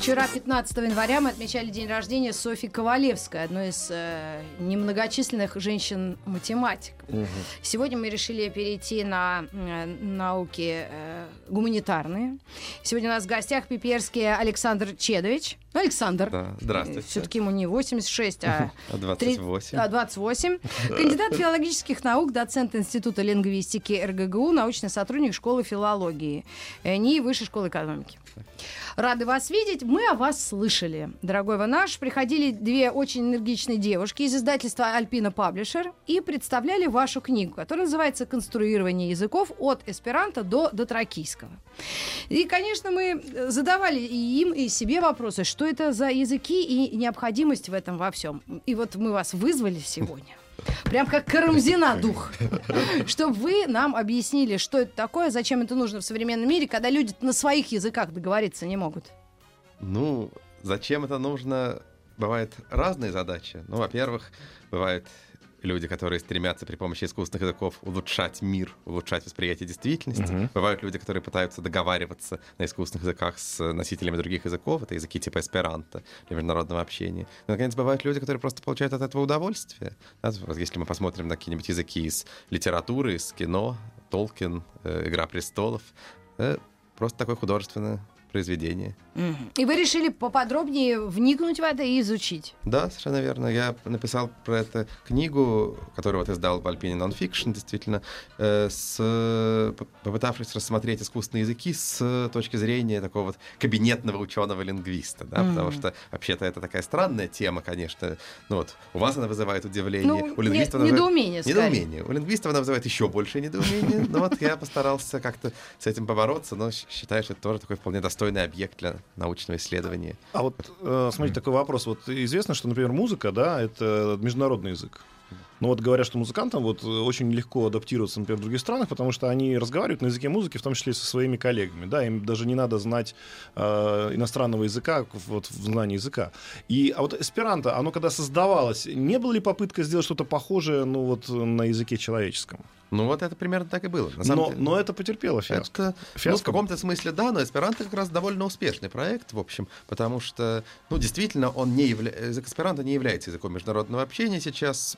Вчера, 15 января, мы отмечали день рождения Софьи Ковалевской, одной из э, немногочисленных женщин-математиков. Сегодня мы решили перейти на э, науки э, гуманитарные. Сегодня у нас в гостях пиперский Александр Чедович. Ну, Александр. Да, здравствуйте. Все-таки ему не 86, а, А 28. а 28. Кандидат филологических наук, доцент Института лингвистики РГГУ, научный сотрудник школы филологии э, НИИ Высшей школы экономики. Рады вас видеть. Мы о вас слышали, дорогой вы наш. Приходили две очень энергичные девушки из издательства Альпина Паблишер и представляли вашу книгу, которая называется «Конструирование языков от эсперанто до дотракийского». И, конечно, мы задавали и им, и себе вопросы, что это за языки и необходимость в этом во всем. И вот мы вас вызвали сегодня. Прям как Карамзина дух. Чтобы вы нам объяснили, что это такое, зачем это нужно в современном мире, когда люди на своих языках договориться не могут. Ну, зачем это нужно? Бывают разные задачи. Ну, во-первых, бывают люди, которые стремятся при помощи искусственных языков улучшать мир, улучшать восприятие действительности. Мгм. Бывают люди, которые пытаются договариваться на искусственных языках с носителями других языков. Это языки типа эсперанто для международного общения. И, наконец, бывают люди, которые просто получают от этого удовольствие. Да, если мы посмотрим на какие-нибудь языки из литературы, из кино, Толкин, э, «Игра престолов», э, просто такое художественное произведение. И вы решили поподробнее вникнуть в это и изучить. Да, совершенно верно. Я написал про это книгу, которую вот издал в Альпине Nonfiction, действительно, э, с, попытавшись рассмотреть искусственные языки с точки зрения такого вот кабинетного ученого-лингвиста, да, Мгм. потому что вообще-то это такая странная тема, конечно. Ну вот, у вас она вызывает удивление, Ну, у лингвиста не- она вызывает- недоумение, скорее. Недоумение. У лингвистов она вызывает еще больше недоумения. Но вот я постарался как-то с этим побороться, но считаю, что это тоже такой вполне достойный объект для научного исследования. А вот, э, смотрите, такой вопрос. Вот известно, что, например, музыка, да, это международный язык. Но вот говорят, что музыкантам вот э, очень легко адаптироваться, например, в других странах, потому что они разговаривают на языке музыки, в том числе и со своими коллегами. Да, им даже не надо знать э, иностранного языка, вот в знании языка. И, а вот эсперанто, оно когда создавалось, не было ли попытка сделать что-то похожее, ну вот на языке человеческом? Ну вот это примерно так и было. На самом Но, деле. но это потерпело фиаско. Это, ну, в Фиаско. каком-то смысле да, но эсперанто как раз довольно успешный проект, в общем, потому что, ну, действительно, он не явля... язык эсперанто не является языком международного общения сейчас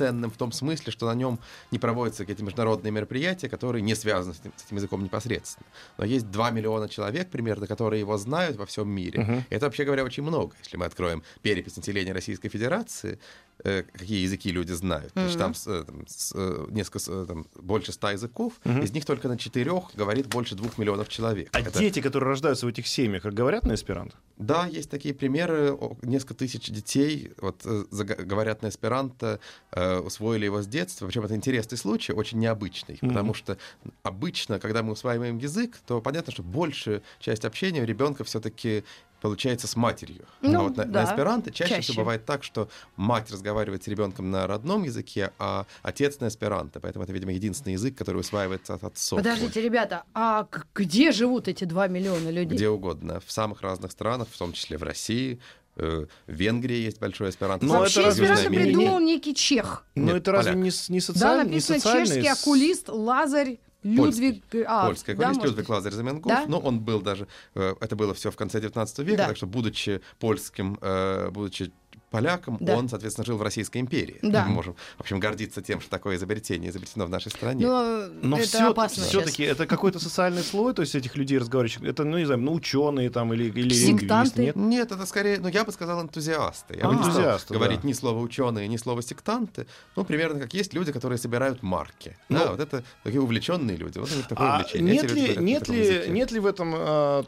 полноценным в том смысле, что на нем не проводятся какие-то международные мероприятия, которые не связаны с этим, с этим языком непосредственно. Но есть 2 миллиона человек примерно, которые его знают во всем мире. Мгм. Это вообще говоря очень много. Если мы откроем перепись населения Российской Федерации, какие языки люди знают. Значит, там, с, э, там, с, э, несколько, э, там, больше ста языков, Мгм. из них только на четырех говорит больше двух миллионов человек. А Это- дети, которые рождаются в этих семьях, говорят на эсперанто? Да, есть такие примеры. Несколько тысяч детей вот, э, говорят на эсперанто, э, усвоили его с детства. Причем это интересный случай, очень необычный. Мгм. Потому что обычно, когда мы усваиваем язык, то понятно, что большая часть общения у ребенка все-таки получается с матерью. Ну, а вот на, на да, эсперанто чаще, чаще. всего бывает так, что мать разговаривает с ребенком на родном языке, а отец на эсперанто. Поэтому это, видимо, единственный язык, который усваивается от отцов. Подождите, ребята, а где живут эти 2 миллиона людей? Где угодно. В самых разных странах, в том числе в России. э, В Венгрии есть большой эсперанто. Но Вообще это разве Америка. придумал некий чех. Но Нет, это разве поляк. не, с- не, Да, социаль- не написано социальный чешский окулист Лазарь Людвиг... А, Польский да, может Людвиг. Лазарь Заменгов. Да? Но он был даже... э, Это было все в конце 19 века, Да. так что, будучи польским, э, будучи поляком, Да. он, соответственно, жил в Российской империи. Да. Мы можем, в общем, гордиться тем, что такое изобретение изобретено в нашей стране. Но, Но это все, опасно все-таки это какой-то социальный слой, то есть этих людей разговаривающих. Это, ну, не знаю, ну, ученые там или, или Сектанты. нет? Нет, это скорее, ну я бы сказал энтузиасты. Я А, бы не стал энтузиасты, говорить да. ни слова ученые, ни слова сектанты. Ну, примерно как есть люди, которые собирают марки. Ну, да, вот это такие увлеченные люди. Вот у них такое А увлечение. нет ли, нет, ли, нет ли в этом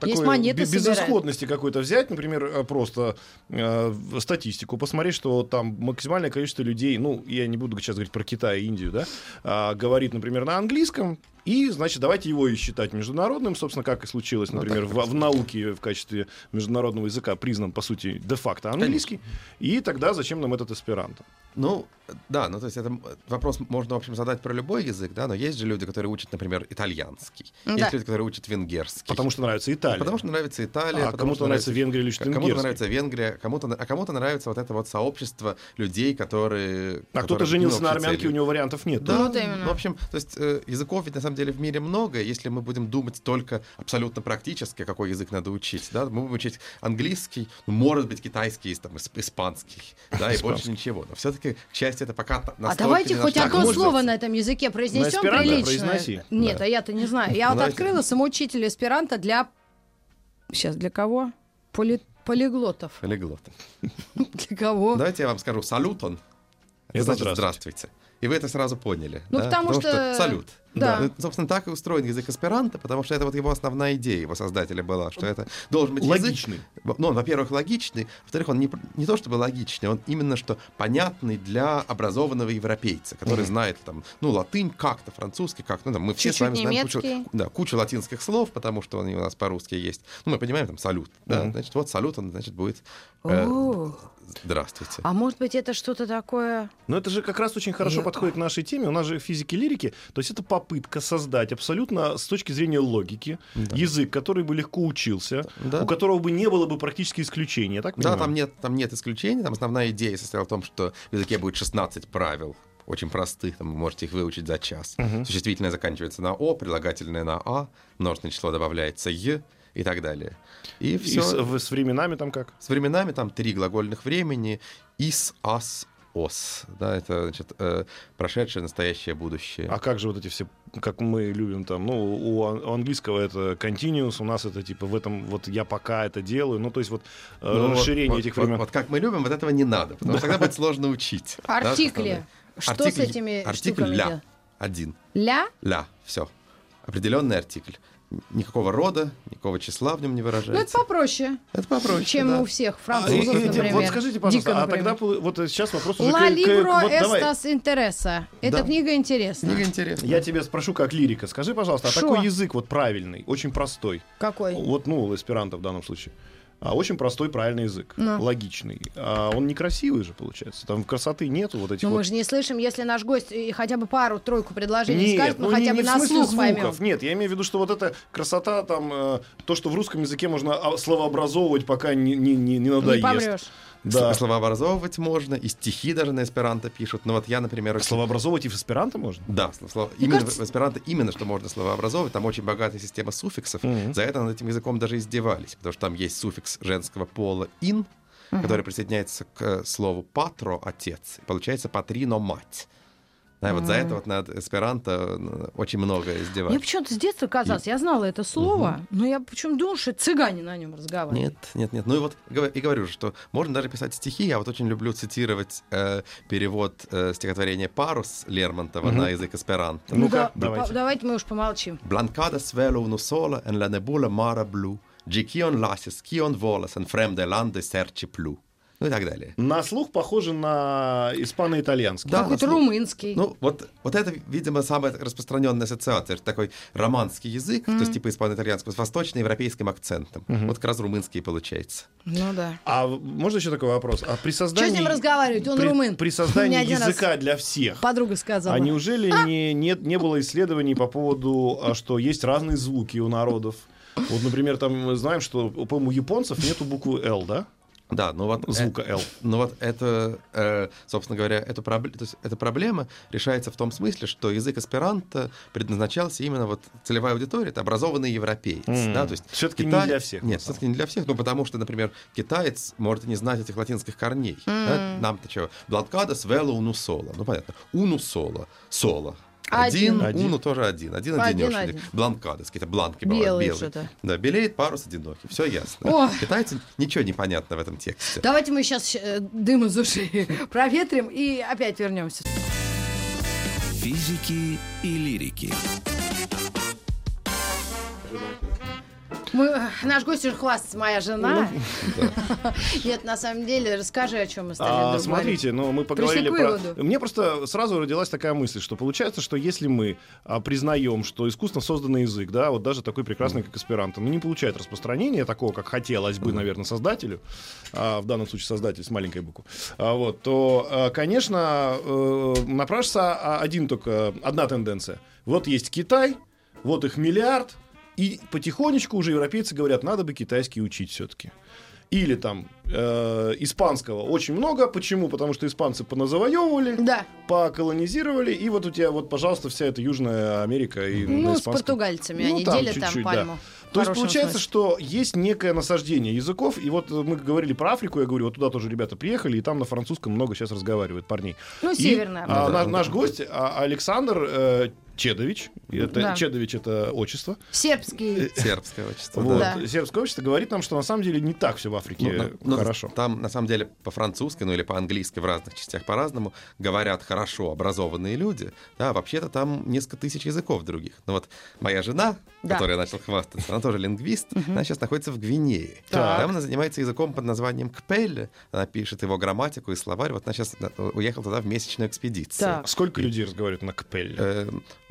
Есть такой безысходности какой-то взять, например, э, просто э, статистику, посмотреть, что там максимальное количество людей, ну, я не буду сейчас говорить про Китай и Индию, да, а, говорит, например, на английском, И, значит, давайте его и считать международным, собственно, как и случилось, например, в, в науке в качестве международного языка признан, по сути, де-факто английский. И тогда зачем нам этот эсперанто? Ну, да, ну то есть это вопрос можно, в общем, задать про любой язык, да, но есть же люди, которые учат, например, итальянский. Да. Есть люди, которые учат венгерский. Потому что нравится Италия. Потому что нравится Италия. А кому-то нравится Венгрия или Кому-то венгерский. нравится Венгрия, кому-то, а кому-то нравится вот это вот сообщество людей, которые... А кто-то которые, женился ну, на армянке, целью. у него вариантов нет. Да, Ну, вот именно. ну, в общем, то есть э, языков ведь на самом деле в мире много. Если мы будем думать только абсолютно практически, какой язык надо учить, да, мы будем учить английский, ну, может быть, китайский, там, исп- испанский, да, и больше ничего. Но все-таки, к счастью, это пока А настолько давайте не хоть одно слово на этом языке произнесем произноси. Нет, Да. а я-то не знаю. Я вот Давайте. открыла самоучитель эсперанто для... Сейчас, для кого? Поли- Полиглотов. Полиглот. Для кого? Давайте я вам скажу салютон. Это Это значит здравствуйте. здравствуйте. И вы это сразу поняли. Ну, да? потому что- салют. Да. Ну, собственно, так и устроен язык эсперанто, потому что это вот его основная идея, его создателя была, что это должен быть язык- Логичный. Ну, он, во-первых, логичный, во-вторых, он не, не то чтобы логичный, он именно что понятный для образованного европейца, который знает там, ну, латынь как-то, французский как, ну, там, мы все Чуть-чуть с вами знаем кучу, да, кучу латинских слов, потому что они у нас по-русски есть. Ну, мы понимаем, там, салют, да, Мгм. значит, вот салют, он, значит, будет э, здравствуйте. А может быть, это что-то такое... Но это же как раз очень хорошо Я- подходит к нашей теме. У нас же физики лирики. То есть это попытка создать абсолютно с точки зрения логики язык, который бы легко учился, Да. у которого бы не было бы практически исключения. я Так Да, там нет, там нет исключений. Там основная идея состояла в том, что в языке будет 16 правил, очень простых, там вы можете их выучить за час. Существительное заканчивается на О, прилагательное на А, множественное число добавляется Е и так далее. И И все. с, с временами там как? С временами там три глагольных времени. Ис, ас, ос. Да, это, значит, э, прошедшее, настоящее, будущее. А как же вот эти все, как мы любим там, ну, у, ан- у английского это continuous, у нас это типа в этом, вот я пока это делаю, ну, то есть вот э, Ну, вот- расширение вот, этих вот- времен. Вот, как мы любим, вот этого не надо, потому что тогда будет сложно учить. Артикли. Что с этими Артикль ля. Один. Ля? Ля. Все. Определенный артикль. Никакого рода, никакого числа в нем не Ну, это выражается. попроще, это попроще. чем да. у всех А, и- французов, и- например. вот скажите, пожалуйста, Дико, а тогда вот сейчас вопрос уже «Ла к- к- либро вот estas интереса». Эта Да. книга интересна. Книга интересная. Я тебя спрошу как лирика. Скажи, пожалуйста, а Шо? такой язык вот правильный, очень простой, Какой? вот, ну, эсперанто в данном случае, а очень простой, правильный язык, Ну. логичный. А он некрасивый же, получается. Там красоты нету вот этих Ну, вот... мы же не слышим, если наш гость и хотя бы пару-тройку предложений Нет, скажет, мы ну, хотя не, бы не на слух звуков. поймем. Нет, я имею в виду, что вот эта красота, там, э, то, что в русском языке можно а, словообразовывать, пока не, не, не, не надоест. Не помрешь. Да. Словообразовывать можно, и стихи даже на эсперанто пишут. Ну вот я, например, очень- Словообразовывать и в эсперанто можно? Да, сло- слово- именно кажется- в эсперанто именно что можно словообразовывать. Там очень богатая система суффиксов. Мгм. За это над этим языком даже издевались, потому что там есть суффикс женского пола ин, который присоединяется к э, слову патро отец. И получается патрино мать. Да, и вот за это вот над эсперанто э, очень много Мне издевались. почему-то с детства казалось, я знала это слово, но я почему думала, что цыгане на нем разговаривают. Нет, нет, нет. Ну и вот и говорю же, что можно даже писать стихи. Я вот очень люблю цитировать э, перевод э, стихотворения «Парус» Лермонтова на язык эсперанто. Ну Ну-ка, да, давайте. по- давайте мы уж помолчим. Blancada svelo uno sola en la nebula mara blu, Gi kion lasis, kion volas, en fremde lande serci plu. Ну и так далее. На слух похоже на испано-итальянский. Да, Какой-то румынский. Ну, вот, вот это, видимо, самая распространенная ассоциация. Это такой романский язык, то есть типа испано-итальянского, с восточноевропейским акцентом. Вот как раз румынский получается. Ну да. А можно еще такой вопрос? А при создании... Что с ним разговаривать? Он при, румын. При создании языка для всех. Подруга сказала. А неужели не, нет, не было исследований по поводу, а, что есть разные звуки у народов? Вот, например, там мы знаем, что, по-моему, у японцев нету буквы «Л», да? Да, ну вот... э, Звука «Л». Ну вот это, э, собственно говоря, эту пробле- то есть эта проблема решается в том смысле, что язык эсперанто предназначался именно вот целевая аудитория, это образованные европейцы. М. Да, то есть Всё-таки не Китай- для всех, Нет, все-таки не для всех, ну потому что, например, китаец может и не знать этих латинских корней. да. Нам-то что? Бланкадос вело уну соло. Ну понятно. Уну соло. Соло. Один. Один, уну тоже один. Один Один, одинешенек. один. Бланкадос, какие-то бланки бывают, белые. что-то. Да, белеет парус одинокий. Все ясно. Ой. Китайцам ничего не понятно в этом тексте. Давайте мы сейчас дым из ушей проветрим и опять вернемся. Физики и лирики. Мы, наш гость уже хвастается, моя жена. Нет, на самом деле, расскажи, о чем мы стали говорить. смотрите, ну мы поговорили про... Мне просто сразу родилась такая мысль, что получается, что если мы а, признаем, что искусственно созданный язык, да, вот даже такой прекрасный, как эсперанто, ну не получает распространения такого, как хотелось бы, наверное, создателю, а, в данном случае создатель с маленькой буквы, а, вот, то, конечно, э, напрашивается один только, одна тенденция. Вот есть Китай, вот их миллиард, и потихонечку уже европейцы говорят, надо бы китайский учить все-таки. Или там э, испанского очень много. Почему? Потому что испанцы поназавоевывали, Да. поколонизировали, и вот у тебя, вот, пожалуйста, вся эта Южная Америка и Ну, с португальцами. Ну, Они там делят там да. пальму. в То есть получается, смысле. что есть некое насаждение языков, и вот мы говорили про Африку, я говорю, вот туда тоже ребята приехали, и там на французском много сейчас разговаривают парней. Ну, И, Северная а, Африка. на- наш гость а, Александр э, Чедович, это, Да. Чедович это отчество, Сербский. Сербское отчество, вот, да. Сербское общество говорит нам, что на самом деле не так все в Африке Ну, ну, ну, хорошо. Там, на самом деле, по-французски, ну или по-английски в разных частях по-разному говорят хорошо образованные люди. Да, вообще-то там несколько тысяч языков других. Но вот моя жена, Да. которой я начал хвастаться, она тоже лингвист, она сейчас находится в Гвинее. Так. Там она занимается языком под названием Кпель. Она пишет его грамматику и словарь. Вот она сейчас уехала туда в месячную экспедицию. Так. Сколько людей разговаривают на Кпель?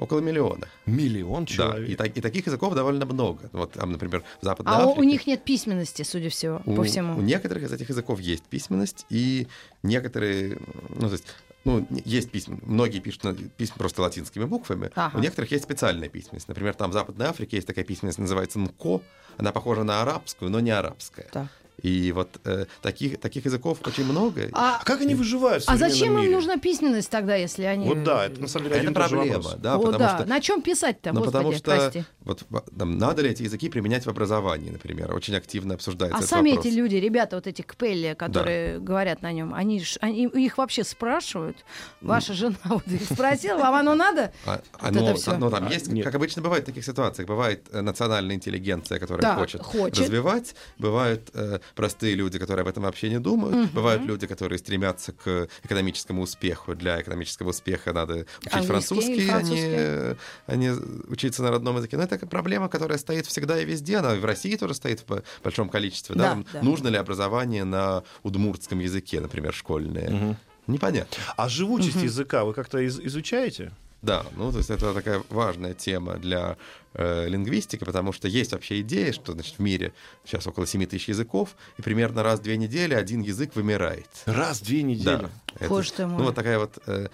Около миллиона. Миллион Да, человек. и, так- и таких языков довольно много. Вот там, например, в Западной А у, у Африке- них нет письменности, судя всего, у, по всему. у некоторых из этих языков есть письменность, и некоторые, ну, то есть, ну, есть письма, многие пишут письма просто латинскими буквами, Ага. у некоторых есть специальная письменность. Например, там в Западной Африке есть такая письменность, называется нко, она похожа на арабскую, но не арабская. Так. И вот э, таких, таких языков очень много. А, А как они выживают в а зачем им мире? нужна письменность тогда, если они... Вот да, это на самом деле Это один проблема, вопрос. да, О, потому да. что На чем писать-то, Ну, потому что прости. вот там, надо ли эти языки применять в образовании, например, очень активно обсуждается А этот сами вопрос. эти люди, ребята, вот эти кпелли, которые говорят на нем, они, ж- они их вообще спрашивают? Ваша жена вот их спросила, вам оно надо? А, Вот ну, это всё. ну, там А, есть, нет. как обычно бывает в таких ситуациях, бывает э, национальная интеллигенция, которая Так, хочет, хочет. развивать, бывают э, простые люди, которые об этом вообще не думают, бывают люди, которые стремятся к экономическому успеху. Для экономического успеха надо учить Английский французский, или а не, французский. а не учиться на родном языке. Но это проблема, которая стоит всегда и везде. Она и в России тоже стоит в большом количестве. Да? Да, да. Нужно ли образование на удмуртском языке, например, школьное? Непонятно. А живучесть языка вы как-то из- изучаете? Да, ну то есть это такая важная тема для э, лингвистики, потому что есть вообще идея, что значит, в мире сейчас около 7 тысяч языков, и примерно раз в две недели один язык вымирает. Раз в две недели. Да. Это- Боже ты мой. ну вот такая вот, э,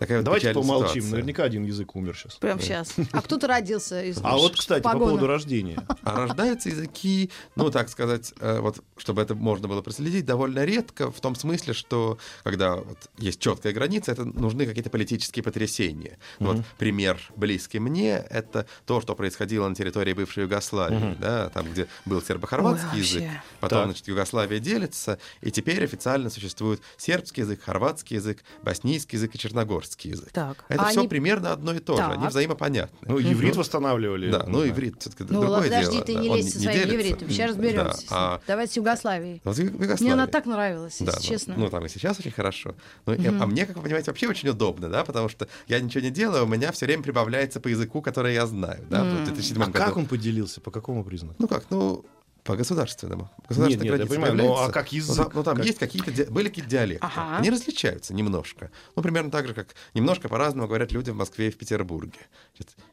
такая вот Давайте помолчим. ситуация. Наверняка один язык умер сейчас. Прям сейчас. А кто-то родился из А вот, кстати, по поводу рождения. А рождаются языки, ну, так сказать, э, вот, чтобы это можно было проследить, довольно редко, в том смысле, что когда вот есть четкая граница, это нужны какие-то политические потрясения. Вот пример близкий мне — это то, что происходило на территории бывшей Югославии, да, там, где был сербо-хорватский Ой, язык, вообще. потом, Так. значит, Югославия делится, и теперь официально существует сербский язык, хорватский язык, боснийский язык и черногорский язык. Так. Это А все они- примерно одно и то же, Так. они взаимопонятны. Ну, иврит восстанавливали. Да, ну да. иврит все-таки Ну, другое подожди, дело. ты да, не лезь со не своим делится. евритом. Сейчас Да, разберемся. а Давайте с Югославией. вот Ю- Мне Югославия. она так нравилась, Да, если ну, честно. Ну, там и сейчас очень хорошо. Ну, и- а мне, как вы понимаете, вообще очень удобно, да, потому что я ничего не делаю, у меня все время прибавляется по языку, который я знаю, да, в 2007 А году. как он поделился? По какому признаку? Ну как, ну, по государственному. Нет, Государственная нет, я граница понимаю, но появляется. а как Ну, язык? там, ну, там Как- есть какие-то, ди- были какие-то диалекты. Ага. Они различаются немножко. Ну, примерно так же, как немножко по-разному говорят люди в Москве и в Петербурге.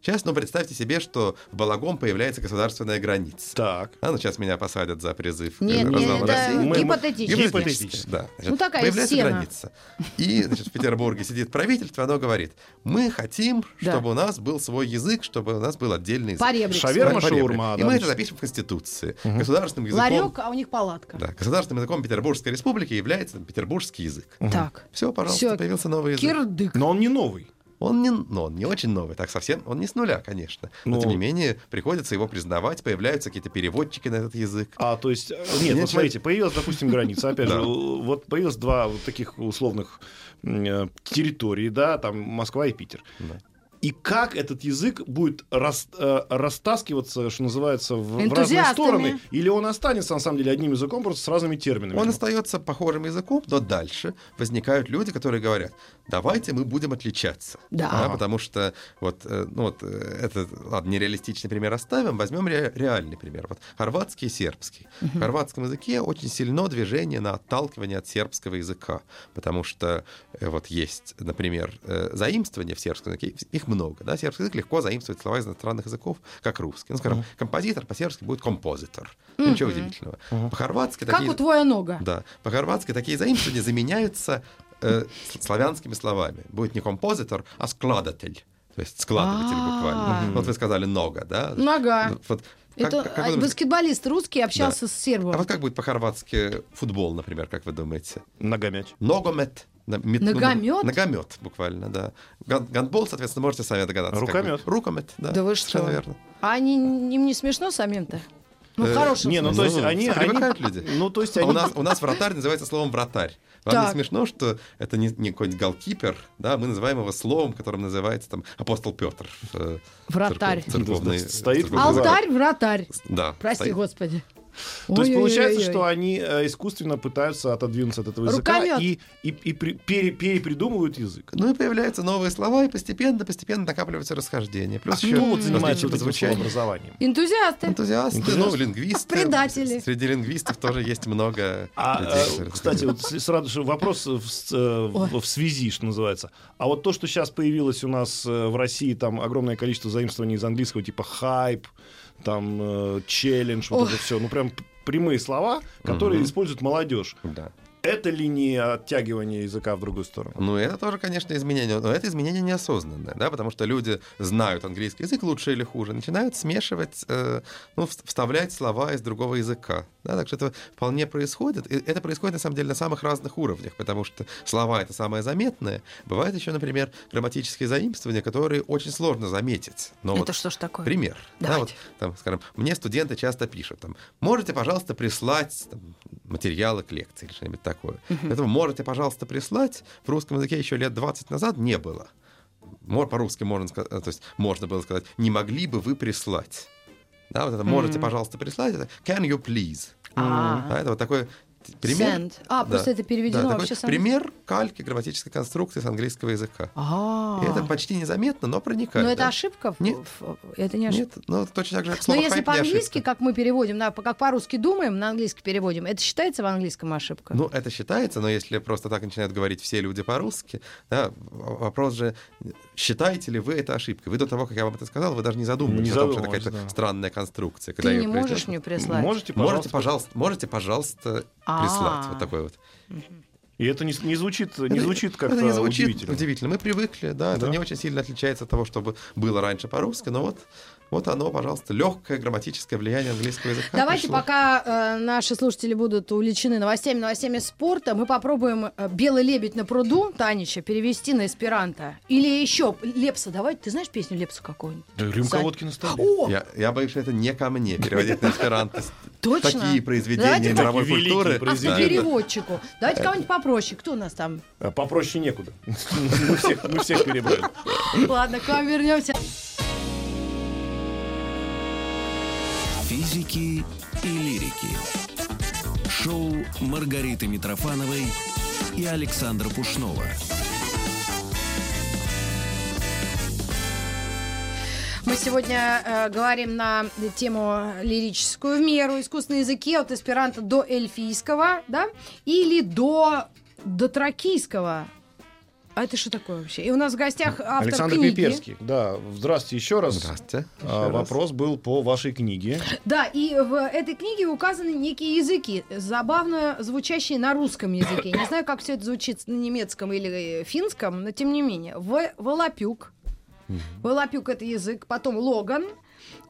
Сейчас, ну, представьте себе, что в Балагом появляется государственная граница. Так. А, ну, сейчас меня посадят за призыв к Нет, нет, развалу это России. Мы- гипотетически. Гипотетически. Да. Значит, Ну, такая появляется стена. граница. И, значит, в Петербурге сидит правительство, оно говорит, мы хотим, Да. чтобы у нас был свой язык, чтобы у нас был отдельный язык. Поребрик. Шаверма, шаурма, И мы это запишем в Конституции. Государственным языком... Ларек, а у них палатка. Да, государственным языком Петербургской республики является петербургский язык. Так. Все, пожалуйста, Всё. появился новый язык. Кирдык. Но он не новый. Он не, ну, он не очень новый, так совсем, он не с нуля, конечно. Но, Ну. тем не менее, приходится его признавать, появляются какие-то переводчики на этот язык. А, то есть, э, нет, Нет, вот смотрите, появилась, допустим, граница. Опять же, вот появилось два вот таких условных э, территорий, да, там Москва и Питер. Да. И как этот язык будет рас, э, растаскиваться, что называется, в, в разные стороны, или он останется на самом деле одним языком просто с разными терминами. Он остается похожим языком, но дальше возникают люди, которые говорят, давайте мы будем отличаться. Да. потому что вот, э, ну вот э, это, ладно, нереалистичный пример оставим, возьмем ре- реальный пример. Вот хорватский и сербский. В хорватском языке очень сильно движение на отталкивание от сербского языка, потому что э, вот есть, например, э, заимствования в сербском языке, их много, да, сербский язык легко заимствует слова из иностранных языков, как русский. Ну, скажем, композитор по-сербски будет композитор. Ничего удивительного. По-хорватски Как такие... у твоя нога. Да. По-хорватски такие заимствования заменяются э, славянскими словами. Будет не композитор, а складатель. То есть складыватель А. буквально. Вот вы сказали нога, да? Нога. Ну, Вот, как- Это как вы думаете, баскетболист русский общался Да. с сербом. а вот как будет по-хорватски футбол, например, как вы думаете? Ногомяч. Ногомет. Мет- ну, Ногомет? Ногомет, буквально, да. Ган- Гандбол, соответственно, можете сами догадаться. Рукомет. Рукомет, да. Да вы что? верно. А они, им не смешно самим-то? Ну, в Э, хорошем Не, ну то есть Ну, они... они- люди. Ну то есть А они... у нас, у нас вратарь называется словом вратарь. Вам Так. не смешно, что это не, не какой-нибудь голкипер, да, мы называем его словом, которым называется там апостол Петр. э, Вратарь. церков- церковный- Стоит церковный. Алтарь, вратарь. Да. Прости, стоит. господи. То есть получается, Ой-ой-ой-ой. что они э, искусственно пытаются отодвинуться от этого языка Рукомет. и, и, и при- пере- перепридумывают язык. Ну и появляются новые слова, и постепенно, постепенно накапливаются расхождения. А Плюс кто еще вот занимается вот этим звучания. словообразованием? Энтузиасты. Энтузиасты, ну, лингвисты. Предатели. Среди лингвистов тоже есть много А, людей, э, которые кстати, вот сразу же вопрос в, э, в- в связи, что называется. А вот то, что сейчас появилось у нас в России, там огромное количество заимствований из английского, типа хайп, там э, челлендж, вот Ох. это все, ну прям прямые слова, которые Мгм. использует молодежь. Да. Это ли не оттягивание языка в другую сторону? Ну, это тоже, конечно, изменение. Но это изменение неосознанное, да, потому что люди знают английский язык лучше или хуже, начинают смешивать, э, ну, вс- вставлять слова из другого языка. Да, так что это вполне происходит. И это происходит, на самом деле, на самых разных уровнях, потому что слова — это самое заметное. Бывает еще, например, грамматические заимствования, которые очень сложно заметить. Но Это вот что ж такое? Пример. Да, Давайте. вот, там, скажем, мне студенты часто пишут, там, можете, пожалуйста, прислать там, материалы к лекции или что-нибудь такое. Поэтому можете, пожалуйста, прислать. В русском языке еще лет 20 назад не было. По-русски можно сказать, то есть можно было сказать, не могли бы вы прислать. Да, вот это можете, пожалуйста, прислать. Это can you please. А. Да, это вот такой пример. Send. А, просто это переведено Да, такой вообще сам- пример кальки грамматической конструкции с английского языка. А. И это почти незаметно, но проникает. Но это да. ошибка? в- Нет. Это не ошибка. Нет, ну точно так же, как Но если не по-английски, ошибка. как мы переводим, да, как по-русски думаем, на английский переводим, это считается в английском ошибка? Ну, это считается, но если просто так начинают говорить все люди по-русски, да, вопрос же, считаете ли вы это ошибкой? Вы до того, как я вам это сказал, вы даже не задумывались Не о том, что это какая-то да. странная конструкция. Ты когда не её можешь мне прислать? Можете, Можете, пожалуйста. пожалуйста, можете, пожалуйста, прислать. А. Вот такой вот. И это не, не звучит, не Это- звучит как-то это не звучит удивительно. удивительно. Мы привыкли, да, это Да. не очень сильно отличается от того, что бы было раньше по-русски, но вот, вот оно, пожалуйста, легкое грамматическое влияние английского языка. Давайте, пришло. пока э, наши слушатели будут увлечены новостями, новостями спорта, мы попробуем э, «Белый лебедь на пруду» Танича перевести на эсперанто. Или еще Лепса, давай, ты знаешь песню Лепса какую-нибудь? Рюмка водки на столе. О, Я, я боюсь, что это не ко мне переводить на эсперанто. Точно? Такие произведения мировой культуры. да. переводчику. Давайте кого-нибудь попроще. Кто у нас там? А Попроще некуда. Мы всех, мы всех перебрали. Ладно, к вам вернемся. Физики и лирики. Шоу Маргариты Митрофановой и Александра Пушнова. Мы сегодня э, говорим на тему лирическую в меру, искусственные языки от эсперанто до эльфийского, да, или до дотракийского. А это что такое вообще? И у нас в гостях автор Александр книги. Пиперский. Да, здравствуйте еще раз. Здравствуйте. А, Еще раз. вопрос был по вашей книге. Да, и в этой книге указаны некие языки, забавно звучащие на русском языке. Не знаю, как все это звучит на немецком или финском, но тем не менее. В Волопюк. Волопюк это язык, потом Логан,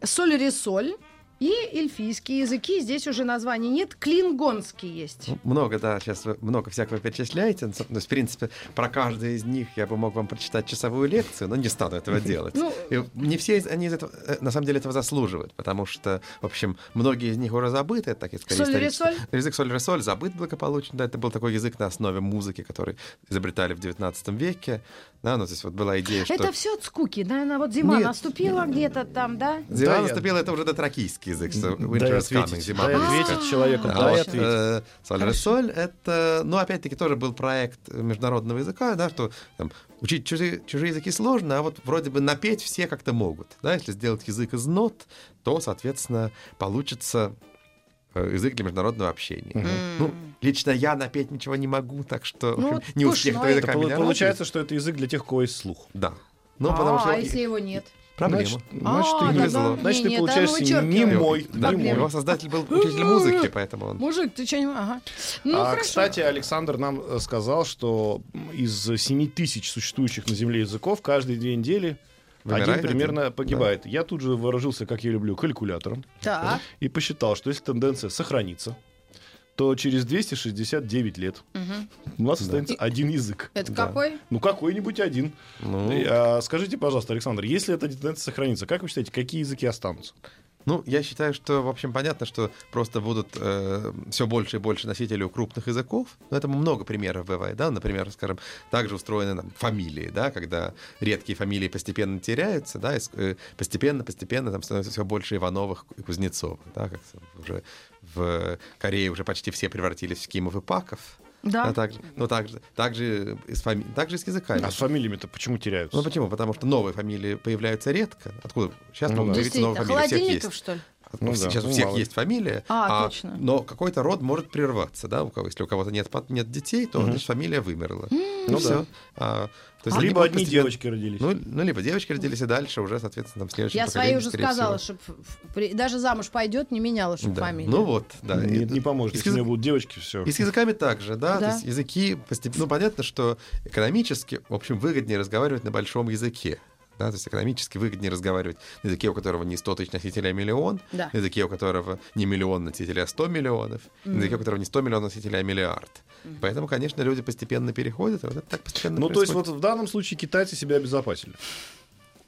Соль-Ресоль, И эльфийские языки, здесь уже названий нет, клингонский есть. Ну, Много, да, сейчас вы много всякого перечисляете. Ну, То есть, в принципе, про каждый из них я бы мог вам прочитать часовую лекцию, но не стану этого делать. Ну, И не все из- они из этого, э, на самом деле этого заслуживают, потому что, в общем, многие из них уже забыты, это такие скорее Соль-ре-соль? Язык соль-ре-соль забыт благополучно, да, это был такой язык на основе музыки, который изобретали в 19 веке, да, ну, то есть вот была идея, что... Это все от скуки, наверное, вот зима Нет. наступила где-то там, да? Зима Да, я- наступила, это уже дотракийский язык, что Дай winter is coming, зима дай близко. ответить человеку, А дай ответить. э, Соль это, ну, опять-таки, тоже был проект международного языка, да, что там, учить чужие, чужие языки сложно, а вот вроде бы напеть все как-то могут. Да, если сделать язык из нот, то, соответственно, получится э, язык для международного общения. Ну, лично я напеть ничего не могу, так что Ну, общем, вот не у всех пушной. языка Это меня полу- получается, что это язык для тех, у кого есть слух. Да. Ну, потому а, что а если его нет? Проблема. Значит, значит, А, ты, не- значит, не, ты не, получаешься мы не мой. Да, не мой. его создатель был учитель музыки, поэтому он... Мужик, ты что-нибудь... Ага. Ну, а, хорошо. кстати, Александр нам э, сказал, что из 7 тысяч существующих на Земле языков каждые две недели Вымирает один примерно один. погибает. Я тут же вооружился, как я люблю, калькулятором Так. и посчитал, что если тенденция сохранится, то через 269 лет у нас останется один язык. Это Да. какой? Ну, какой-нибудь один. Ну, И, а, скажите, пожалуйста, Александр, если эта тенденция сохранится, как вы считаете, какие языки останутся? Ну, я считаю, что, в общем, понятно, что просто будут все больше и больше носителей у крупных языков. Но этому много примеров бывает, да. Например, скажем, также устроены там, фамилии, да, когда редкие фамилии постепенно теряются, да, и э, постепенно, постепенно там становится все больше Ивановых и Кузнецовых, да, как уже в Корее уже почти все превратились в Кимов и Паков. Да. А также, ну, также, также, и с фами- также и с языками. А с фамилиями-то почему теряются? Ну почему? Потому что новые фамилии появляются редко. Откуда? Сейчас Ну могут да. появиться новые фамилии. У всех есть. что ли? Ну Ну, да, сейчас ну у всех мало. есть фамилия, А, точно. но какой-то род может прерваться, да, у кого, если у кого-то нет, нет детей, то Мгм. значит фамилия вымерла. Ну И да. всё. А, то есть Либо они одни постепенно- девочки родились. Ну, ну, либо девочки родились, и дальше уже, соответственно, там следующее Я своей уже сказала, всего. что даже замуж пойдет, не меняла, чтобы Да. фамилию. Ну вот, да. не, И- не поможет. и Если у меня язык- будут девочки, все. И с языками также, да, Да. то есть языки постепенно, ну понятно, что экономически, в общем, выгоднее разговаривать на большом языке, да, то есть экономически выгоднее разговаривать на языке, у которого не 100 тысяч носителей, а миллион, Да. на языке, у которого не миллион носителей, а 100 миллионов, и на языке, у которого не 100 миллионов носителей, а миллиард. Поэтому, конечно, люди постепенно переходят, и вот это так постепенно Ну, то есть, происходит. вот в данном случае китайцы себя обезопасили.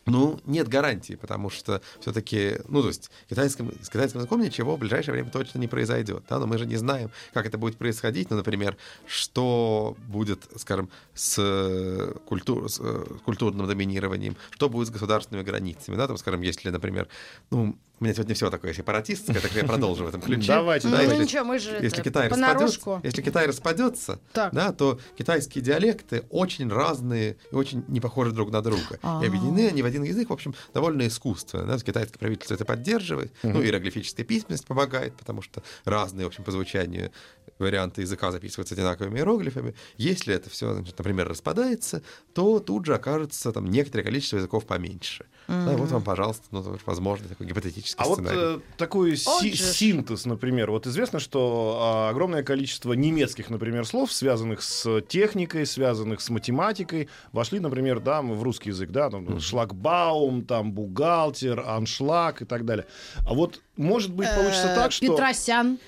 Ну, нет гарантии, потому что все-таки, ну, то есть китайским, с китайским языком ничего в ближайшее время точно не произойдет. Да? Но мы же не знаем, как это будет происходить. Ну, например, что будет, скажем, с, э, культур, с э, культурным доминированием, что будет с государственными границами. Да? Там, скажем, если, например, ну, у меня сегодня все такое сепаратистское, так я продолжу в этом ключе. Давайте, Ну, Да, давайте. если- ничего, мы же если это, Китай распадется, если Китай распадется, Так. да, то китайские диалекты очень разные и очень не похожи друг на друга. А. И объединены они в один язык, в общем, довольно искусственно. Да? Китайское правительство это поддерживает, ну, иероглифическая письменность помогает, потому что разные, в общем, по звучанию варианты языка записываются одинаковыми иероглифами. Если это все, например, распадается, то тут же окажется там некоторое количество языков поменьше. Да, вот вам, пожалуйста, ну, возможно, такой гипотетический А вот сценарий. э, такой си- Вот синтез, например. Вот известно, что а, огромное количество немецких, например, слов, связанных с техникой, связанных с математикой, вошли, например, да, в русский язык, да, там, шлагбаум, там, бухгалтер, аншлаг и так далее. А вот, может быть, получится Э, так, что... Петросян.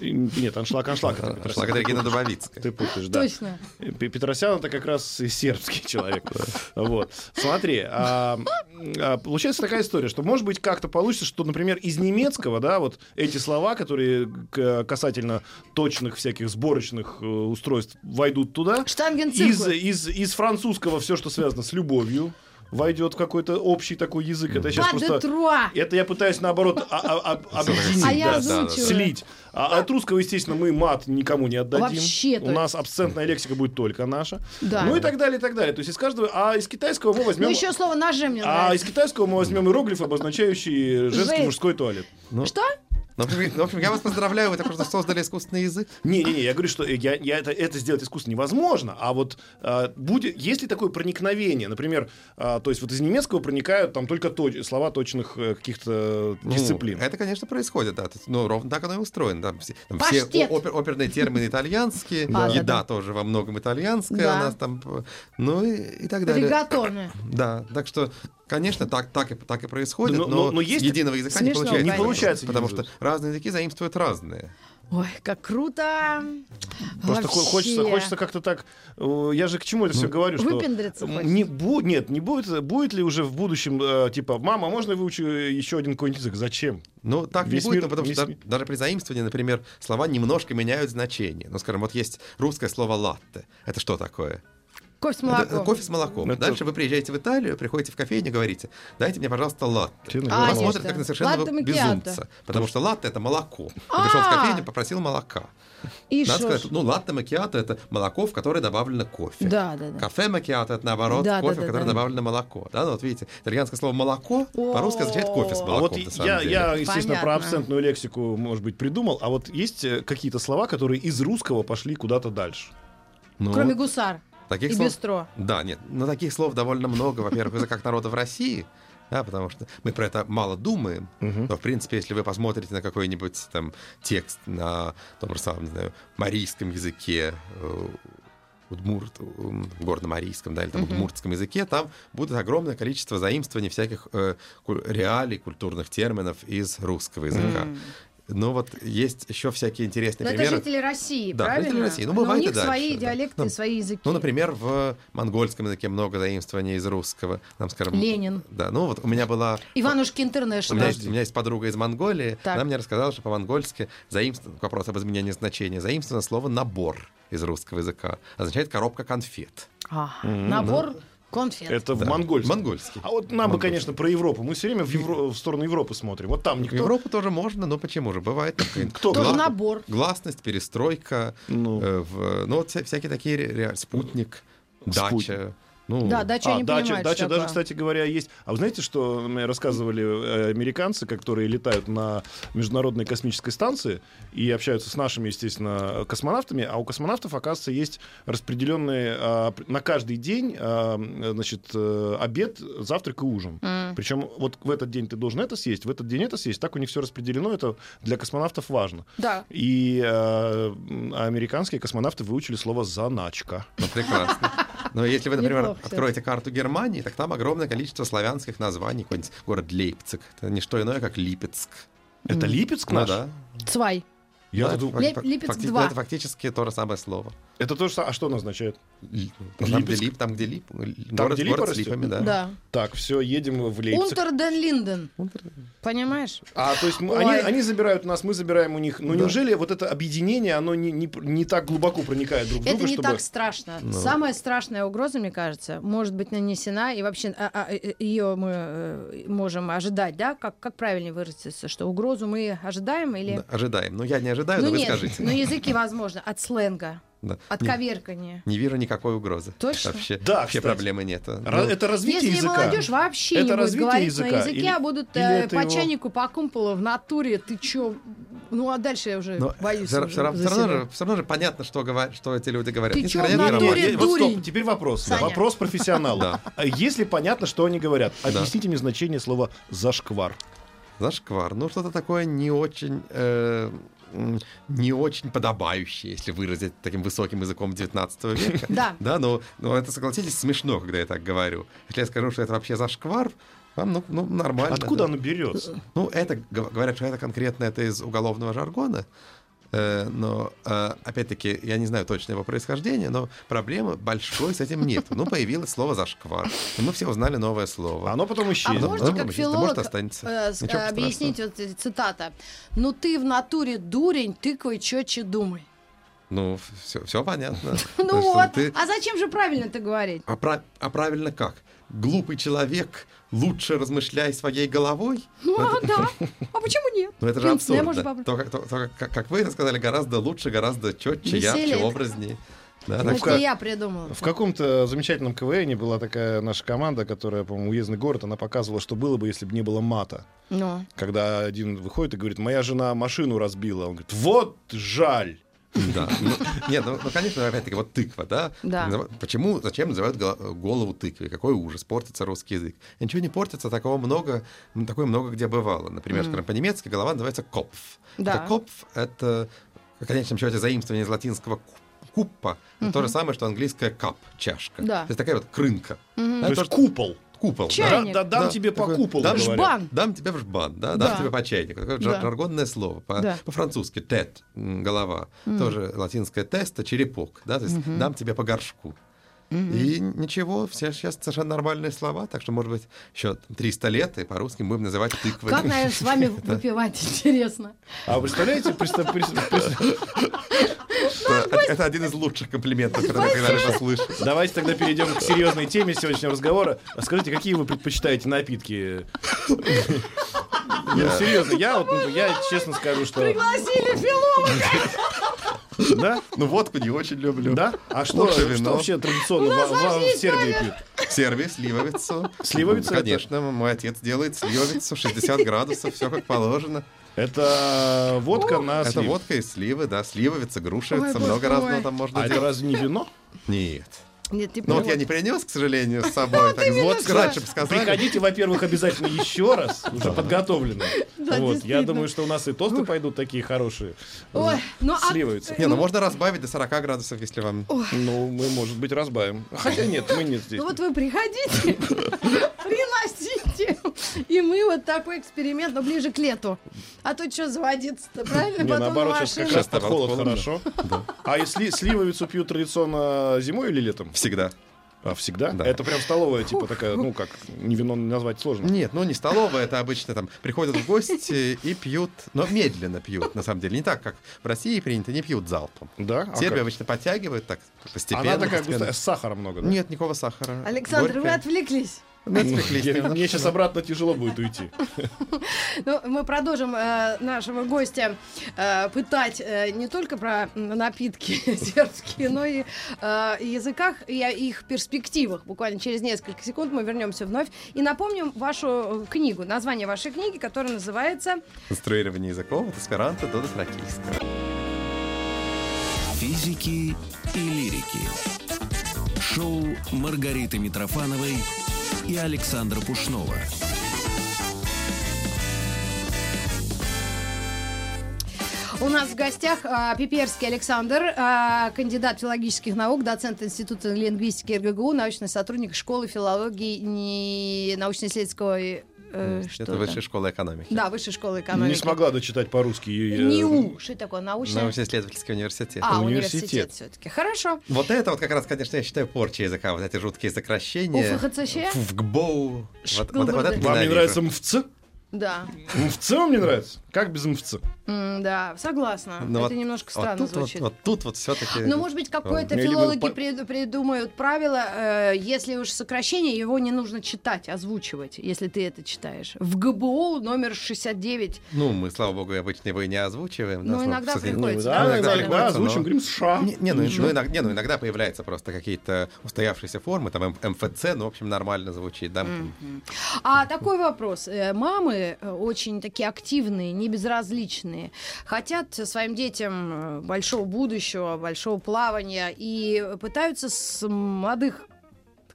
Нет, аншлаг, аншлаг. это Петросян. Шла Регина Дубовицкая. Ты путаешь, да. Точно. П- Петросян это как раз и сербский человек. Вот. Смотри, а, а, получается такая история, что может быть как-то получится, что, например, из немецкого, да, вот эти слова, которые к- касательно точных всяких сборочных э, устройств войдут туда, из, Штангенциркуль. из, из французского все, что связано с любовью, войдет в какой-то общий такой язык. Это сейчас просто... труа. Это я пытаюсь, наоборот, а- а- объединить, А слить. А от русского, естественно, мы мат никому не отдадим. Вообще, У нас абсцентная лексика будет только наша. Да. Ну и так далее, и так далее. То есть из каждого... А из китайского мы Ну, возьмем... еще слово ноже мне А из китайского мы возьмем иероглиф, обозначающий женский мужской туалет. Ну, Что? Ну, в общем, в общем, я вас поздравляю, вы так просто создали искусственный язык. Не-не-не, я говорю, что я, я это, это сделать искусственно невозможно, а вот а, будет, есть ли такое проникновение, например, а, то есть вот из немецкого проникают там только точ- слова точных э, каких-то Ну, дисциплин. это, конечно, происходит, да. Ну, ровно так оно и устроено. Там все, там все опер- оперные термины итальянские, Да, да, еда да. тоже во многом итальянская Да. у нас там, ну и, и так далее. Ригатоны. Да, так что, конечно, так, так, и, так и происходит, Но- но, но- но есть- единого языка не получается. Не получается Потому что разные языки заимствуют разные. Ой, как круто. Просто хо- хочется, Вообще. хочется как-то так. э, Я же к чему это все говорю, что Выпендриться хочется. не бу- нет, не будет, будет ли уже в будущем э, типа, мама, можно я выучу еще один какой-нибудь язык? Зачем? Ну, так Весь не будет, мир- потому весь что мир. даже, даже при заимствовании, например, слова немножко меняют значение. Ну, скажем, вот есть русское слово «латте». Это что такое? Кофе с молоком. это кофе с молоком. Это- Дальше вы приезжаете в Италию, приходите в кофейню, говорите, дайте мне, пожалуйста, латте. А, Вас наверное, нет, смотрят да. как на макиато. безумца. Потому что латте — это молоко. А! пришел в кофейню, попросил молока. И Надо шо сказать, ну, латте макиато — это молоко, в которое добавлено кофе. Да, да, да. Кафе макиато — это, наоборот, Да, да, кофе, да, в которое да. добавлено молоко. Да, ну, вот видите, итальянское слово «молоко» по-русски означает кофе с О. А молоком, вот на самом я, деле. я, естественно, про Понятно. абсентную лексику, может быть, придумал, а вот есть э, какие-то слова, которые из русского пошли куда-то дальше? Ну, Кроме гусар таких и слов- бистро. Да, нет, но таких слов довольно много, во-первых, в языках народа в России, да, потому что мы про это мало думаем, но, в принципе, если вы посмотрите на какой-нибудь там текст на том же самом, не знаю, марийском языке, э, удмурт, горно-марийском, да, или там удмуртском языке, там будет огромное количество заимствований всяких э, реалий, культурных терминов из русского языка. Но вот есть еще всякие интересные Но это примеры. жители России, Да, правильно? жители России. Ну, Но у бывает и них дальше, свои да. диалекты, Ну, свои языки. Ну, например, в монгольском языке много заимствований из русского. Нам, скажем, Ленин. Да, ну вот у меня была... Иванушки У меня, Интернешнл. есть, у меня есть подруга из Монголии, Так. она мне рассказала, что по-монгольски заимствовано, вопрос об изменении значения, заимствовано слово «набор» из русского языка. Означает «коробка конфет». А, Набор конфет. Это в Да. монгольском. Монгольский. А вот нам бы, конечно, про Европу. Мы все время в, Евро- в сторону Европы смотрим. Вот там В никто... Европу тоже можно, но почему же? Бывает. Кто? Тоже набор. Гласность, перестройка, Ну. э, в- ну вот вся- всякие такие ре- спутник, Спутник. дача. Ну, Да, дача А, не дача, понимаю, дача даже, такое. кстати говоря, есть. А вы знаете, что мне рассказывали э, американцы, которые летают на Международной космической станции и общаются с нашими, естественно, космонавтами, а у космонавтов, оказывается, есть распределенные а, на каждый день а, значит, э, обед, завтрак и ужин. М. Причем вот в этот день ты должен это съесть, в этот день это съесть. Так у них все распределено, это для космонавтов важно. Да. И э, м, американские космонавты выучили слово «заначка». Ну, прекрасно. Но если вы, например, откроете карту Германии, так там огромное количество славянских названий. Какой-нибудь город Лейпциг. Это не что иное, как Липецк. Это Липецк Ну наш? да. Цвай. Я Да, фак- Липецк факти- два. Это фактически то же самое слово. Это то же самое. А что оно означает? Там, где лип, там, где лип. Там, город, где липа город с липами, да. Да. Так, все, едем в Лейпциг. Унтер ден Линден. Понимаешь? А то есть мы- Ой. они, они забирают нас, мы забираем у них. Ну Да. неужели вот это объединение, оно не, не, не так глубоко проникает друг в Это друга, не чтобы... так страшно. Ну. Самая страшная угроза, мне кажется, может быть нанесена, и вообще ее мы э, можем ожидать, да? Как, как правильнее выразиться, что угрозу мы ожидаем или... Да, Ожидаем. Ну, я не ожидаю, Ну но вы нет, скажите. ну языки возможно, от сленга, Да. от Не- коверкания. Не вижу никакой угрозы. Точно? Вообще, Да, вообще кстати. проблемы нет. Ра- Ну, это развитие Если языка. молодежь вообще Это не будет говорить на языка языке, или- а будут или э, по его- чайнику, по кумполу в натуре, ты чё? Ну а дальше я уже но боюсь. все, уже равно, за себя. же, всё равно же понятно, что, говор- что эти люди говорят. Ты Не чё, в натуре я- вот стоп, теперь вопрос. Саня. Вопрос профессионала. Да. Если понятно, что они говорят, Да. объясните мне значение слова «зашквар». Зашквар. Ну, что-то такое не очень... э, не очень подобающее, если выразить таким высоким языком 19 века. Да. Да, но, но это, согласитесь, смешно, когда я так говорю. Если я скажу, что это вообще зашквар, вам, ну, ну, нормально. Откуда да. оно берется? Ну, это, говорят, что это конкретно это из уголовного жаргона. Э, Но, э, опять-таки, я не знаю точно его происхождение, но проблемы большой с этим нет. Ну, появилось слово «зашквар». И мы все узнали новое слово. Оно потом А исчезнет. Ну, можете как филолог может, останется. э, э, объяснить вот цитата? Ну ты в натуре дурень, тыкай четче думай. Ну, все, понятно. Ну вот, ты- а зачем же правильно это говорить? А, а правильно как? Глупый человек, лучше размышляй своей головой? Ну а, да, а почему нет? Ну, это В же абсурдно. может, попро- То, как, то- то, как, как вы это сказали, гораздо лучше, гораздо четче, Веселее. ярче, образнее. Да, Ну, это как- я придумала. В каком-то замечательном КВН была такая наша команда, которая, по-моему, уездный город, она показывала, что было бы, если бы не было мата. Ну. Когда один выходит и говорит, моя жена машину разбила. Он говорит, вот жаль. Да. Ну, Нет, ну, ну, конечно, опять-таки, вот тыква, да? Да. Почему, зачем называют голо- голову тыквой? Какой ужас, портится русский язык. Ничего не портится, такого много, такое много где бывало. Например, скажем, по-немецки голова называется копф. Да. Это копф — это, в конечном счете, заимствование из латинского ку- куппа. Это то же самое, что английское кап, чашка. Да. То есть такая вот крынка. Да, То есть то, что- купол. Купол. да. Чайник. Да, да, дам Да, тебе по такой- куполу, дам. Жбан. Дам тебе в жбан, да, Да. дам тебе по чайнику. Такое Да. жар- жаргонное слово. По- Да. По-французски тет, голова. Тоже латинское теста, черепок. Да, то есть дам тебе по горшку. И ничего, все сейчас совершенно нормальные слова, так что, может быть, еще 300 лет, и по-русски будем называть тыквой. Как, наверное, с вами выпивать, интересно. А вы представляете, представ- представ- представ- Это, один из лучших комплиментов, которые я когда-либо слышал. давайте тогда перейдем к серьезной теме сегодняшнего разговора. А Скажите, какие вы предпочитаете напитки? Ну, серьезно, я вот, ну, я честно скажу, что... Пригласили филолога. Да? Ну, водку не очень люблю. Да? А что, что вообще традиционно в, в- в Сербии пьют? В Сербии сливовицу. Сливовицу это- Конечно, мой отец делает сливовицу, 60 градусов, все как положено. Это водка на Это слив. водка и сливы, да, сливовица, грушевица, Ой, много боже разного мой. там можно А это делать. разве не вино? Нет. Нет, ты Ну вот я не принес, к сожалению, с собой. Так, вот раньше бы сказали. Приходите, во-первых, обязательно еще раз, уже подготовленные. Вот, я думаю, что у нас и тосты пойдут такие хорошие. Ой, ну а Сливаются. Не, ну можно разбавить до 40 градусов, если вам... Ну, мы, может быть, разбавим. Хотя нет, мы нет здесь. Ну вот вы приходите, приносите, и мы вот такой эксперимент, но ближе к лету. А то что заводиться-то, правильно? Не, Потом наоборот, сейчас как раз под холод холодно. хорошо. А если сливовицу пьют традиционно зимой или летом? Всегда. А всегда? Да. Это прям столовая, типа такая, ну как, не вино назвать сложно. Нет, ну не столовая, это обычно там приходят в гости и пьют, но медленно пьют, на самом деле. Не так, как в России принято, не пьют залпом. Да? А Сербия обычно подтягивает так постепенно. Она такая постепенно. густая, с сахаром много, да? Нет, никакого сахара. Александр, вы Горькое. отвлеклись. Ну. Мне сейчас обратно тяжело будет уйти. Ну, мы продолжим э, нашего гостя э, пытать э, не только про напитки сербские, но и языках и о их перспективах. Буквально через несколько секунд мы вернемся вновь и напомним вашу книгу, название вашей книги, которая называется Конструирование языков от эсперанто до дотракийского. Физики и лирики. Шоу Маргариты Митрофановой и Александра Пушнова. У нас в гостях а, Пиперский Александр, а, кандидат филологических наук, доцент Института лингвистики РГГУ, научный сотрудник школы филологии не научно-исследовательской... э, что Это высшая школа экономики. Да, высшей школы экономики. Не смогла дочитать по-русски. э, НИУ. Что это такое? Научная... Научно-исследовательский университет. А, университет. университет все-таки. Хорошо. Вот это вот как раз, конечно, я считаю порча языка. Вот эти жуткие сокращения. УФХЦЧ? ФГБОУ. Вот, вот, вот это Вам не нравится МФЦ? Да. МФЦ вам не нравится? Как без МФЦ? Да, согласна. Ну это вот- немножко вот странно тут вот- звучит. Вот, тут вот все-таки... Ну, может быть, какое-то Или вы филологи по- прид- придумают правило, э, если уж сокращение, его не нужно читать, озвучивать, если ты это читаешь. В ГБО номер 69. Ну, мы, слава богу, обычно его и не озвучиваем. Ну, иногда приходится. Да, иногда иногда приходится, озвучим, но- говорим США. Не, не, ну, ну, иногда, не, ну, иногда появляются просто какие-то устоявшиеся формы, там МФЦ, ну, в общем, нормально звучит, да. А такой вопрос. Э, Мамы э, очень такие активные, не безразличные, хотят своим детям э, большого будущего, большого плавания и пытаются с молодых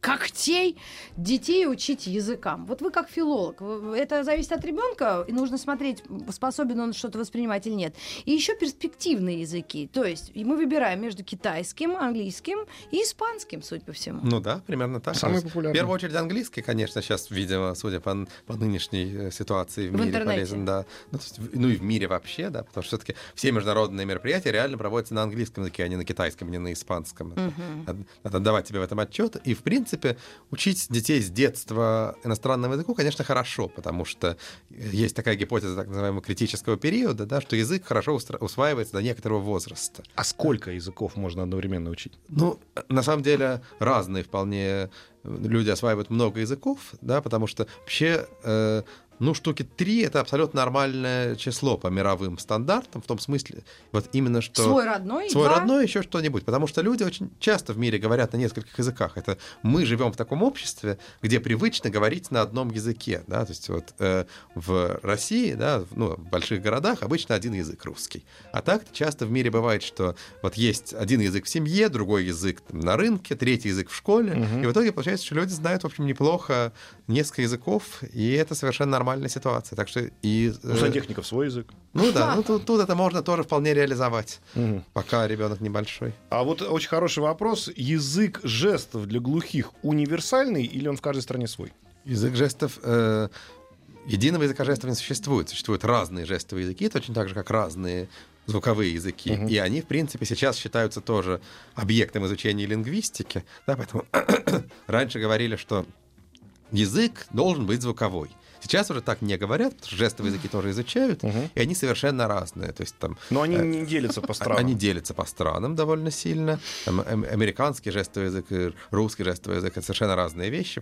когтей детей учить языкам. Вот вы как филолог, это зависит от ребенка, и нужно смотреть, способен он что-то воспринимать или нет. И еще перспективные языки. То есть и мы выбираем между китайским, английским и испанским, судя по всему. Ну да, примерно так. Самый популярный. В первую очередь английский, конечно, сейчас, видимо, судя по, по нынешней э, ситуации в, В мире интернете. полезен, да. Ну, то есть, ну и в мире вообще, да, потому что все-таки все международные мероприятия реально проводятся на английском языке, а не на китайском, не на испанском. Это- Надо, надо давать тебе в этом отчет. И, в принципе, учить детей с детства иностранному языку, конечно, хорошо, потому что есть такая гипотеза так называемого критического периода, да, что язык хорошо усваивается до некоторого возраста. А сколько языков можно одновременно учить? Ну, на самом деле, разные вполне люди осваивают много языков, да, потому что вообще э, ну, штуки три это абсолютно нормальное число по мировым стандартам, в том смысле, вот именно что... Свой родной? Свой два? родной, еще что-нибудь. Потому что люди очень часто в мире говорят на нескольких языках. Это мы живем в таком обществе, где привычно говорить на одном языке. Да? То есть вот э, в России, да, в- ну, в больших городах обычно один язык русский. А так часто в мире бывает, что вот есть один язык в семье, другой язык там, на рынке, третий язык в школе. И в итоге получается, что люди знают, в общем, неплохо несколько языков, и это совершенно нормальная ситуация. Так что и... У э, сантехников свой язык. ну да, ну тут, тут это можно тоже вполне реализовать, Мгм. пока ребенок небольшой. А вот очень хороший вопрос. Язык жестов для глухих универсальный или он в каждой стране свой? Язык жестов... э, единого языка жестов не существует. Существуют разные жестовые языки, точно так же, как разные звуковые языки. Мгм. И они, в принципе, сейчас считаются тоже объектом изучения лингвистики. Да, поэтому раньше говорили, что язык должен быть звуковой. Сейчас уже так не говорят, потому что жестовые языки тоже изучают, Мгм. и они совершенно разные. То есть там Но они Э, не делятся по странам. Они делятся по странам довольно сильно. Там, американский жестовый язык и русский жестовый язык — это совершенно разные вещи.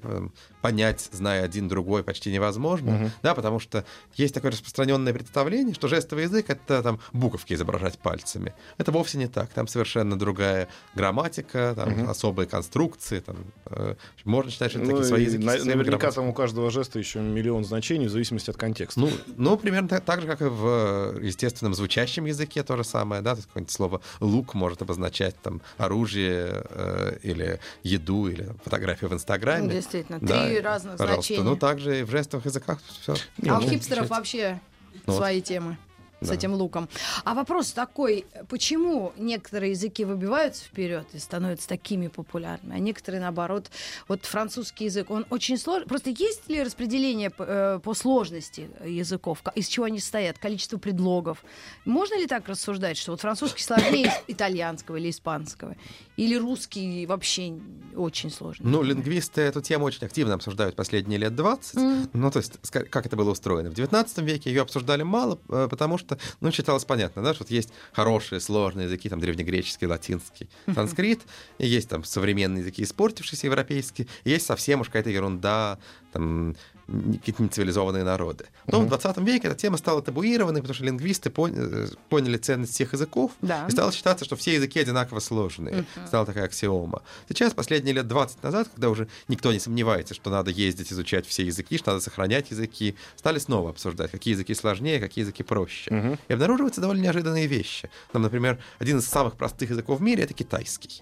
Понять, зная один другой, почти невозможно. Мгм. Да, потому что есть такое распространенное представление, что жестовый язык — это там буковки изображать пальцами. Это вовсе не так. Там совершенно другая грамматика, там Мгм. особые конструкции. Там, э, можно считать, что это Ну, такие свои языки. на- наверняка грамматиками. там у каждого жеста еще миллион значений в зависимости от контекста. Ну, ну, примерно так, так же, как и в э, естественном звучащем языке то же самое, да, то есть какое-нибудь слово лук может обозначать там оружие э, или еду или фотографию в Инстаграме. Ну, действительно, Да, три разных пожалуйста. значения. Ну, также и в жестовых языках все. а у хипстеров вообще Ну, свои темы с Да. этим луком. А вопрос такой, почему некоторые языки выбиваются вперед и становятся такими популярными, а некоторые наоборот, вот французский язык, он очень сложный. Просто есть ли распределение э, по сложности языков, из чего они состоят, количество предлогов? Можно ли так рассуждать, что вот французский сложнее итальянского или испанского, или русский вообще очень сложный? Ну, лингвисты эту тему очень активно обсуждают последние лет 20. Мгм. Ну, то есть, как это было устроено? В 19 веке ее обсуждали мало, э, потому что, ну, считалось понятно, да, что вот есть хорошие, сложные языки, там, древнегреческий, латинский, санскрит, и есть там современные языки, испортившиеся европейские, и есть совсем уж какая-то ерунда, там, какие-то нецивилизованные народы. Но в 20 веке эта тема стала табуированной, потому что лингвисты пон- э, поняли ценность всех языков, Да. и стало считаться, что все языки одинаково сложные. Стала такая аксиома. Сейчас, последние лет 20 назад, когда уже никто не сомневается, что надо ездить, изучать все языки, что надо сохранять языки, стали снова обсуждать, какие языки сложнее, какие языки проще. Мгм. И обнаруживаются довольно неожиданные вещи. Там, например, один из самых простых языков в мире — это китайский.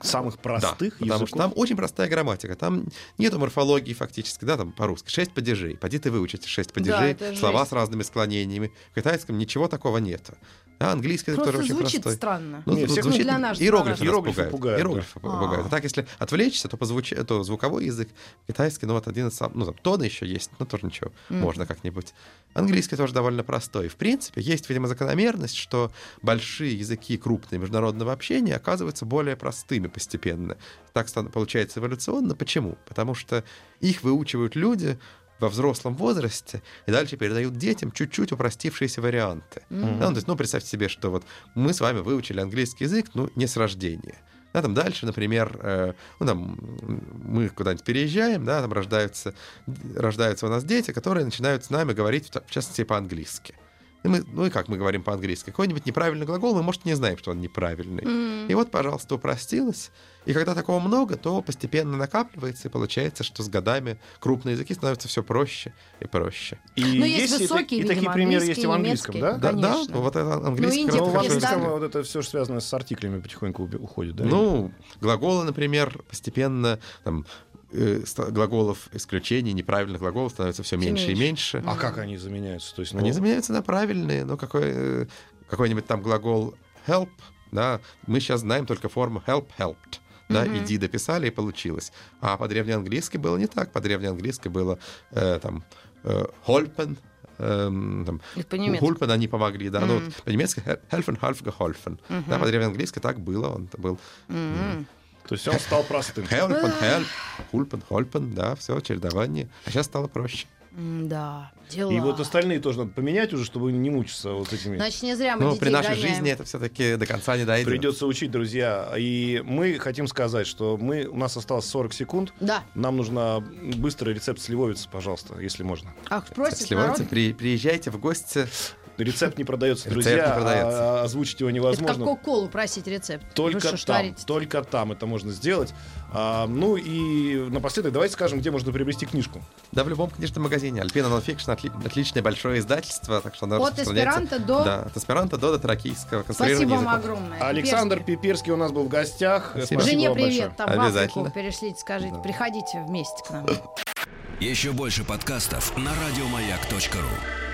Самых простых да, потому языков. что там очень простая грамматика. Там нету морфологии фактически, да, там по-русски. Шесть падежей. Поди ты выучите шесть падежей, это слова жесть. с разными склонениями. В китайском ничего такого нету. Да, английский язык Просто тоже очень звучит простой. странно. Ну, Не, тут всех звучит для наших иероглифы, нас Иероглифы пугают. пугают, Иероглифы да. пугают. А. А так, если отвлечься, то, по звуч- то звуковой язык китайский, ну вот один из самых, ну там тоны еще есть, ну тоже ничего, можно как-нибудь. Английский тоже довольно простой. В принципе, есть, видимо, закономерность, что большие языки крупные международного общения оказываются более простыми постепенно. Так получается эволюционно. Почему? Потому что их выучивают люди во взрослом возрасте и дальше передают детям чуть-чуть упростившиеся варианты. Да, ну, то есть, ну, представьте себе, что вот мы с вами выучили английский язык, ну, не с рождения. Да, там дальше, например, э, ну, там, мы куда-нибудь переезжаем, да, там рождаются, рождаются у нас дети, которые начинают с нами говорить, в частности, по-английски. И мы, ну и как мы говорим по-английски? Какой-нибудь неправильный глагол, мы, может, не знаем, что он неправильный. И вот, пожалуйста, упростилось. И когда такого много, то постепенно накапливается, и получается, что с годами крупные языки становятся все проще и проще. И, Но есть и высокие, и такие видимо, примеры есть и в английском, да? немецкий. Да, да, вот это английский Индия, Но в английском вот это все, что связано с артиклями, потихоньку уходит, да? Ну, глаголы, например, постепенно там, э, глаголов исключений, неправильных глаголов становится все Всё меньше и меньше. меньше. А как они заменяются? То есть, ну, Они заменяются на правильные, ну, какой, э, какой-нибудь там глагол help, да, мы сейчас знаем только форму help, helped. Да, иди дописали, и получилось. А по-древнеанглийски было не так. По-древнеанглийски было э, там э, holpen, эм, там. Хульпен они помогли, да. Ну, вот по-немецки he- helfen, half geholfen. Да, по-древнеанглийски так было. Он был то есть он стал простым. help, хульпен, хольпен, да, все, чередование. А сейчас стало проще. Да, дела. И вот остальные тоже надо поменять уже, чтобы не мучиться вот этими. Значит, не зря мы Ну, детей при нашей гоняем. жизни это все-таки до конца не дойдет. Придется учить, друзья. И мы хотим сказать, что мы, у нас осталось 40 секунд. Да. Нам нужно быстрый рецепт сливовицы, пожалуйста, если можно. Ах, просит народ. при- приезжайте в гости. Рецепт не продается, Рецепт друзья. не продается. а- а озвучить его Это как невозможно. Кока-Колу просить рецепт. Только что там, творите? только там это можно сделать. А, ну и напоследок давайте скажем, где можно приобрести книжку. Да, в любом книжном магазине. Альпина Нонфикшн отли- отличное большое издательство, так что оно От эсперанто до- Да, от эсперанто до дотракийского. Спасибо вам огромное. Александр Пиперский. Пиперский у нас был в гостях. Спасибо. Жене вам большое. привет, там Обязательно. Перешлите, скажите, приходите вместе к нам. Еще больше подкастов на радиомаяк.ру.